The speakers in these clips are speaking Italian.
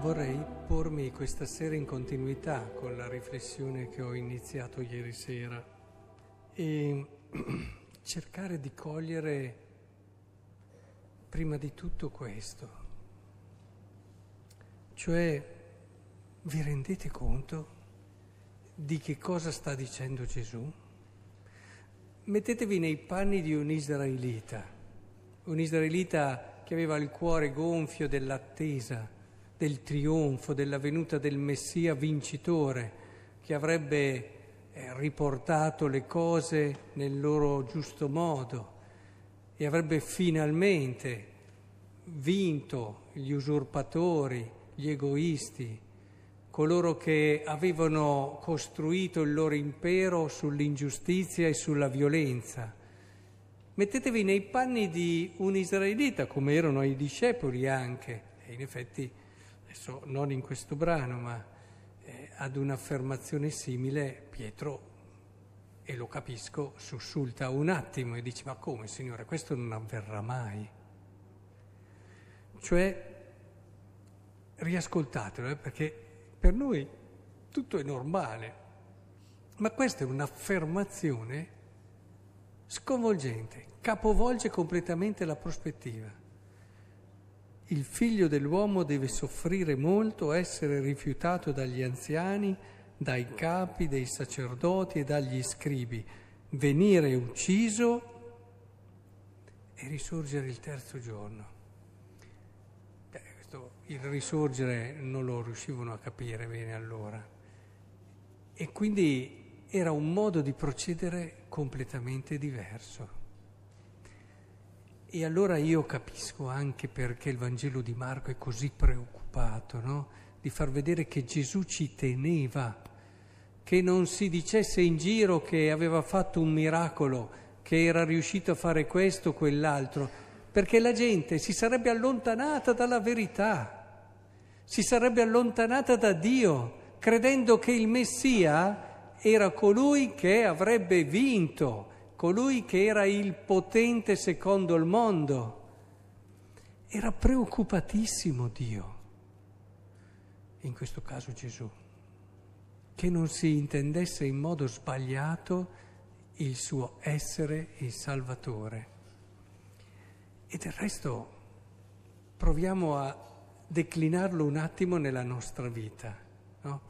Vorrei pormi questa sera in continuità con la riflessione che ho iniziato ieri sera e cercare di cogliere prima di tutto questo, cioè vi rendete conto di che cosa sta dicendo Gesù? Mettetevi nei panni di un israelita, un israelita che aveva il cuore gonfio dell'attesa del trionfo, della venuta del Messia vincitore, che avrebbe eh, riportato le cose nel loro giusto modo e avrebbe finalmente vinto gli usurpatori, gli egoisti, coloro che avevano costruito il loro impero sull'ingiustizia e sulla violenza. Mettetevi nei panni di un israelita, come erano i discepoli anche, e in effetti adesso non in questo brano, ma eh, ad un'affermazione simile Pietro, e lo capisco, sussulta un attimo e dice ma come Signore, questo non avverrà mai. Cioè, riascoltatelo, eh, perché per noi tutto è normale, ma questa è un'affermazione sconvolgente, capovolge completamente la prospettiva il figlio dell'uomo deve soffrire molto, essere rifiutato dagli anziani, dai capi, dei sacerdoti e dagli scribi, venire ucciso e risorgere il terzo giorno. Beh, questo, il risorgere non lo riuscivano a capire bene allora. E quindi era un modo di procedere completamente diverso. E allora io capisco anche perché il Vangelo di Marco è così preoccupato, no? Di far vedere che Gesù ci teneva, che non si dicesse in giro che aveva fatto un miracolo, che era riuscito a fare questo o quell'altro, perché la gente si sarebbe allontanata dalla verità, si sarebbe allontanata da Dio, credendo che il Messia era colui che avrebbe vinto colui che era il potente secondo il mondo. Era preoccupatissimo Dio, in questo caso Gesù, che non si intendesse in modo sbagliato il suo essere il Salvatore. E del resto proviamo a declinarlo un attimo nella nostra vita. No?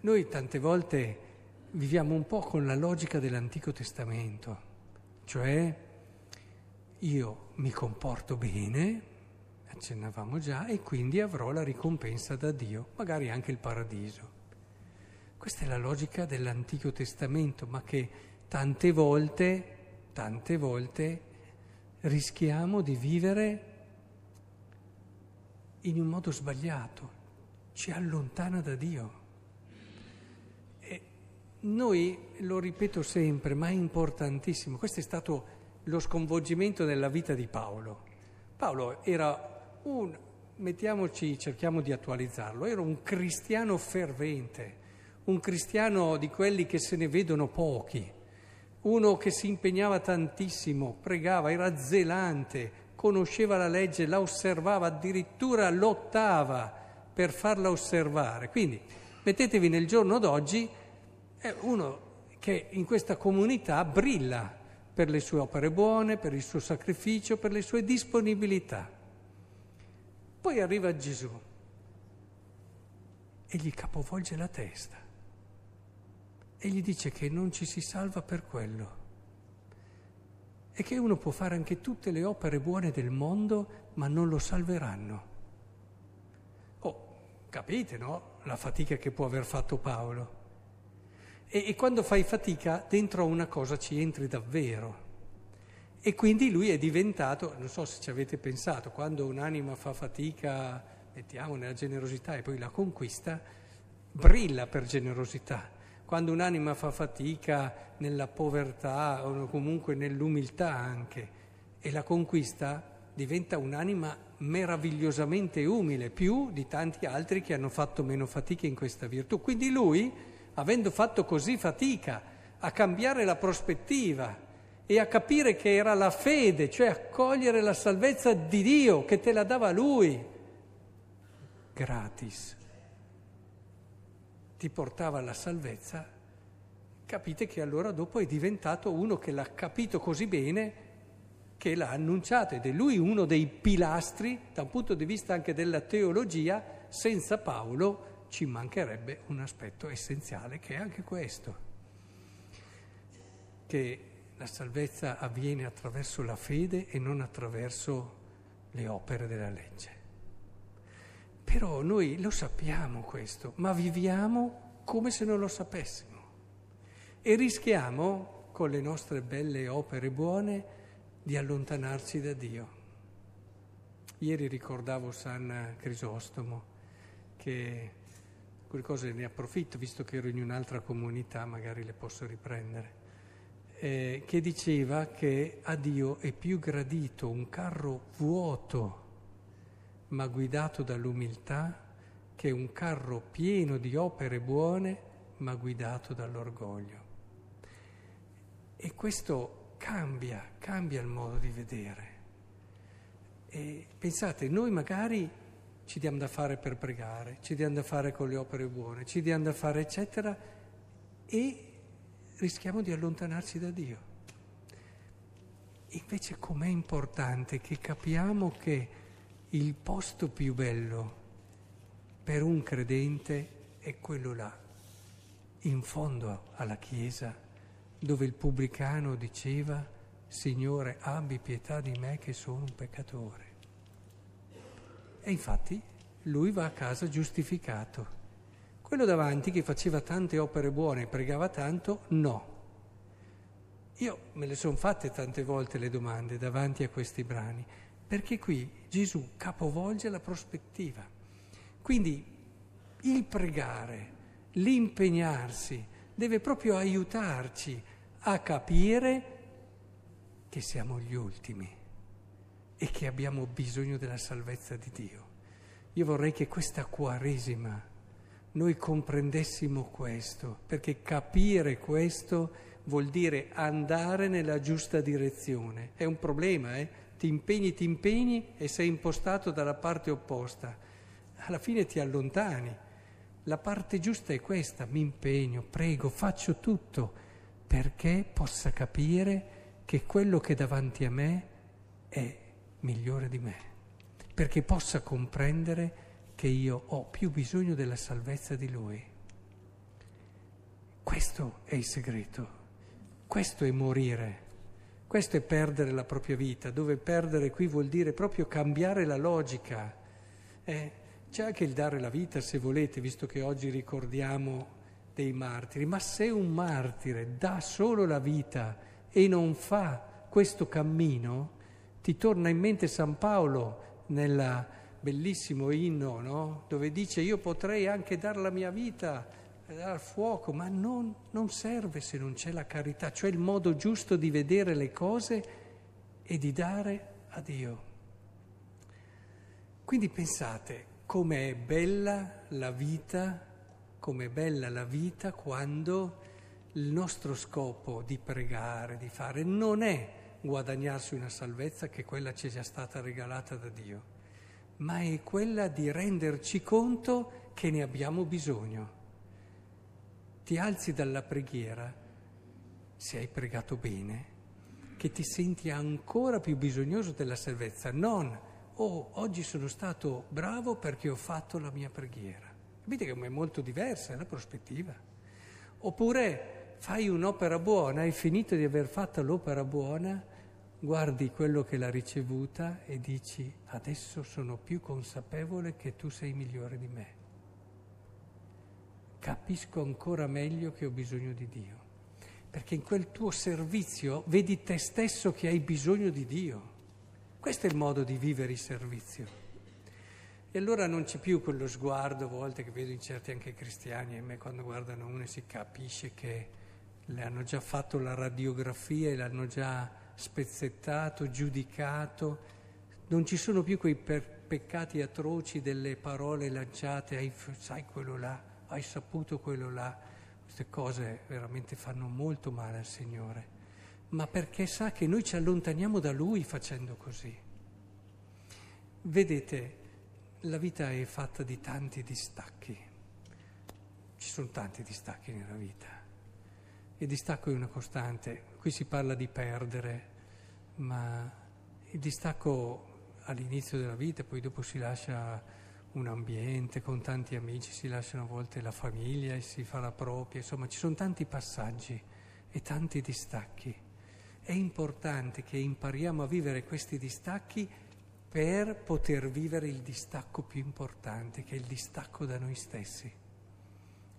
noi tante volte viviamo un po' con la logica dell'Antico Testamento, cioè io mi comporto bene, accennavamo già, e quindi avrò la ricompensa da Dio, magari anche il paradiso. Questa è la logica dell'Antico Testamento, ma che tante volte, tante volte rischiamo di vivere in un modo sbagliato, ci allontana da Dio. Noi, lo ripeto sempre, ma è importantissimo, questo è stato lo sconvolgimento nella vita di Paolo. Paolo era un, mettiamoci, cerchiamo di attualizzarlo, era un cristiano fervente, un cristiano di quelli che se ne vedono pochi, uno che si impegnava tantissimo, pregava, era zelante, conosceva la legge, la osservava, addirittura lottava per farla osservare. Quindi mettetevi nel giorno d'oggi è uno che in questa comunità brilla per le sue opere buone, per il suo sacrificio, per le sue disponibilità. Poi arriva Gesù e gli capovolge la testa e gli dice che non ci si salva per quello e che uno può fare anche tutte le opere buone del mondo ma non lo salveranno. Oh, capite, no? La fatica che può aver fatto Paolo. E, e quando fai fatica, dentro a una cosa ci entri davvero. E quindi lui è diventato, non so se ci avete pensato, quando un'anima fa fatica, mettiamo nella generosità e poi la conquista, brilla per generosità. Quando un'anima fa fatica nella povertà o comunque nell'umiltà anche e la conquista, diventa un'anima meravigliosamente umile, più di tanti altri che hanno fatto meno fatica in questa virtù. Quindi lui avendo fatto così fatica a cambiare la prospettiva e a capire che era la fede, cioè accogliere la salvezza di Dio che te la dava Lui, gratis, ti portava alla salvezza, capite che allora dopo è diventato uno che l'ha capito così bene che l'ha annunciato ed è lui uno dei pilastri da un punto di vista anche della teologia, senza Paolo ci mancherebbe un aspetto essenziale che è anche questo, che la salvezza avviene attraverso la fede e non attraverso le opere della legge. Però noi lo sappiamo questo, ma viviamo come se non lo sapessimo e rischiamo con le nostre belle opere buone di allontanarci da Dio. Ieri ricordavo San Crisostomo, che quelle cose ne approfitto, visto che ero in un'altra comunità, magari le posso riprendere, eh, che diceva che a Dio è più gradito un carro vuoto, ma guidato dall'umiltà, che un carro pieno di opere buone, ma guidato dall'orgoglio. E questo cambia, cambia il modo di vedere. E pensate, noi magari ci diamo da fare per pregare, ci diamo da fare con le opere buone, ci diamo da fare eccetera e rischiamo di allontanarci da Dio. Invece com'è importante che capiamo che il posto più bello per un credente è quello là, in fondo alla Chiesa dove il pubblicano diceva, Signore, abbi pietà di me che sono un peccatore. E infatti lui va a casa giustificato. Quello davanti che faceva tante opere buone e pregava tanto, no. Io me le sono fatte tante volte le domande davanti a questi brani, perché qui Gesù capovolge la prospettiva. Quindi il pregare, l'impegnarsi, deve proprio aiutarci a capire che siamo gli ultimi e che abbiamo bisogno della salvezza di Dio. Io vorrei che questa Quaresima noi comprendessimo questo, perché capire questo vuol dire andare nella giusta direzione. È un problema, eh? Ti impegni, ti impegni e sei impostato dalla parte opposta. Alla fine ti allontani. La parte giusta è questa, mi impegno, prego, faccio tutto perché possa capire che quello che davanti a me è migliore di me, perché possa comprendere che io ho più bisogno della salvezza di Lui. Questo è il segreto, questo è morire, questo è perdere la propria vita, dove perdere qui vuol dire proprio cambiare la logica. Eh, c'è anche il dare la vita, se volete, visto che oggi ricordiamo dei martiri, ma se un martire dà solo la vita e non fa questo cammino, ti torna in mente San Paolo nel bellissimo inno, no? dove dice io potrei anche dar la mia vita al fuoco, ma non, non serve se non c'è la carità, cioè il modo giusto di vedere le cose e di dare a Dio. Quindi pensate, come è bella la vita, come è bella la vita quando il nostro scopo di pregare, di fare, non è guadagnarsi una salvezza che quella ci già stata regalata da Dio, ma è quella di renderci conto che ne abbiamo bisogno. Ti alzi dalla preghiera, se hai pregato bene, che ti senti ancora più bisognoso della salvezza, non oh, oggi sono stato bravo perché ho fatto la mia preghiera. Capite che è molto diversa la prospettiva. Oppure fai un'opera buona, hai finito di aver fatto l'opera buona, guardi quello che l'ha ricevuta e dici adesso sono più consapevole che tu sei migliore di me. Capisco ancora meglio che ho bisogno di Dio, perché in quel tuo servizio vedi te stesso che hai bisogno di Dio. Questo è il modo di vivere il servizio. E allora non c'è più quello sguardo, a volte che vedo in certi anche cristiani, e me quando guardano uno si capisce che le hanno già fatto la radiografia e l'hanno già spezzettato, giudicato. Non ci sono più quei peccati atroci delle parole lanciate, hai, sai quello là, hai saputo quello là. Queste cose veramente fanno molto male al Signore ma perché sa che noi ci allontaniamo da Lui facendo così. Vedete, la vita è fatta di tanti distacchi. Ci sono tanti distacchi nella vita. Il distacco è una costante. Qui si parla di perdere, ma il distacco all'inizio della vita, poi dopo si lascia un ambiente con tanti amici, si lasciano a volte la famiglia e si fa la propria, insomma ci sono tanti passaggi e tanti distacchi. È importante che impariamo a vivere questi distacchi per poter vivere il distacco più importante, che è il distacco da noi stessi,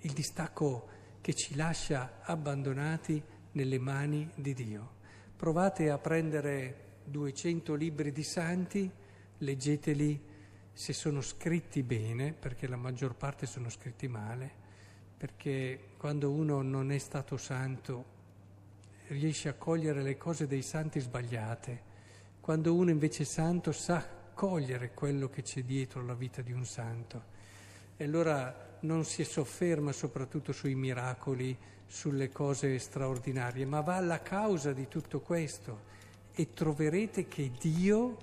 il distacco che ci lascia abbandonati nelle mani di Dio. Provate a prendere 200 libri di santi, leggeteli se sono scritti bene, perché la maggior parte sono scritti male, perché quando uno non è stato santo riesce a cogliere le cose dei santi sbagliate quando uno invece è santo sa cogliere quello che c'è dietro la vita di un santo. E allora non si sofferma soprattutto sui miracoli, sulle cose straordinarie, ma va alla causa di tutto questo e troverete che Dio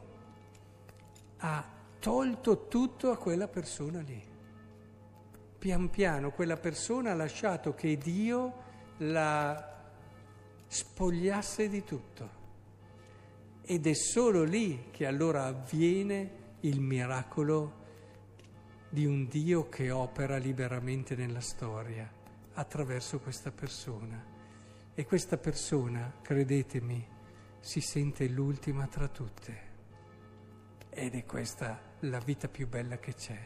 ha tolto tutto a quella persona lì. Pian piano quella persona ha lasciato che Dio la spogliasse di tutto. Ed è solo lì che allora avviene il miracolo di un Dio che opera liberamente nella storia attraverso questa persona. E questa persona, credetemi, si sente l'ultima tra tutte. Ed è questa la vita più bella che c'è,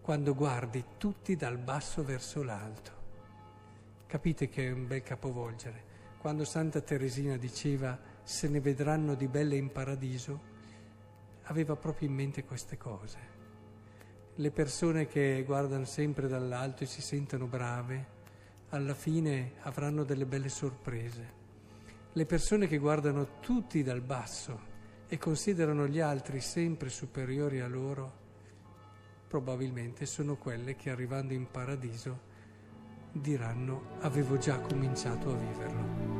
quando guardi tutti dal basso verso l'alto. Capite che è un bel capovolgere. Quando Santa Teresina diceva se ne vedranno di belle in paradiso, aveva proprio in mente queste cose. Le persone che guardano sempre dall'alto e si sentono brave, alla fine avranno delle belle sorprese. Le persone che guardano tutti dal basso e considerano gli altri sempre superiori a loro, probabilmente sono quelle che arrivando in paradiso diranno avevo già cominciato a viverlo.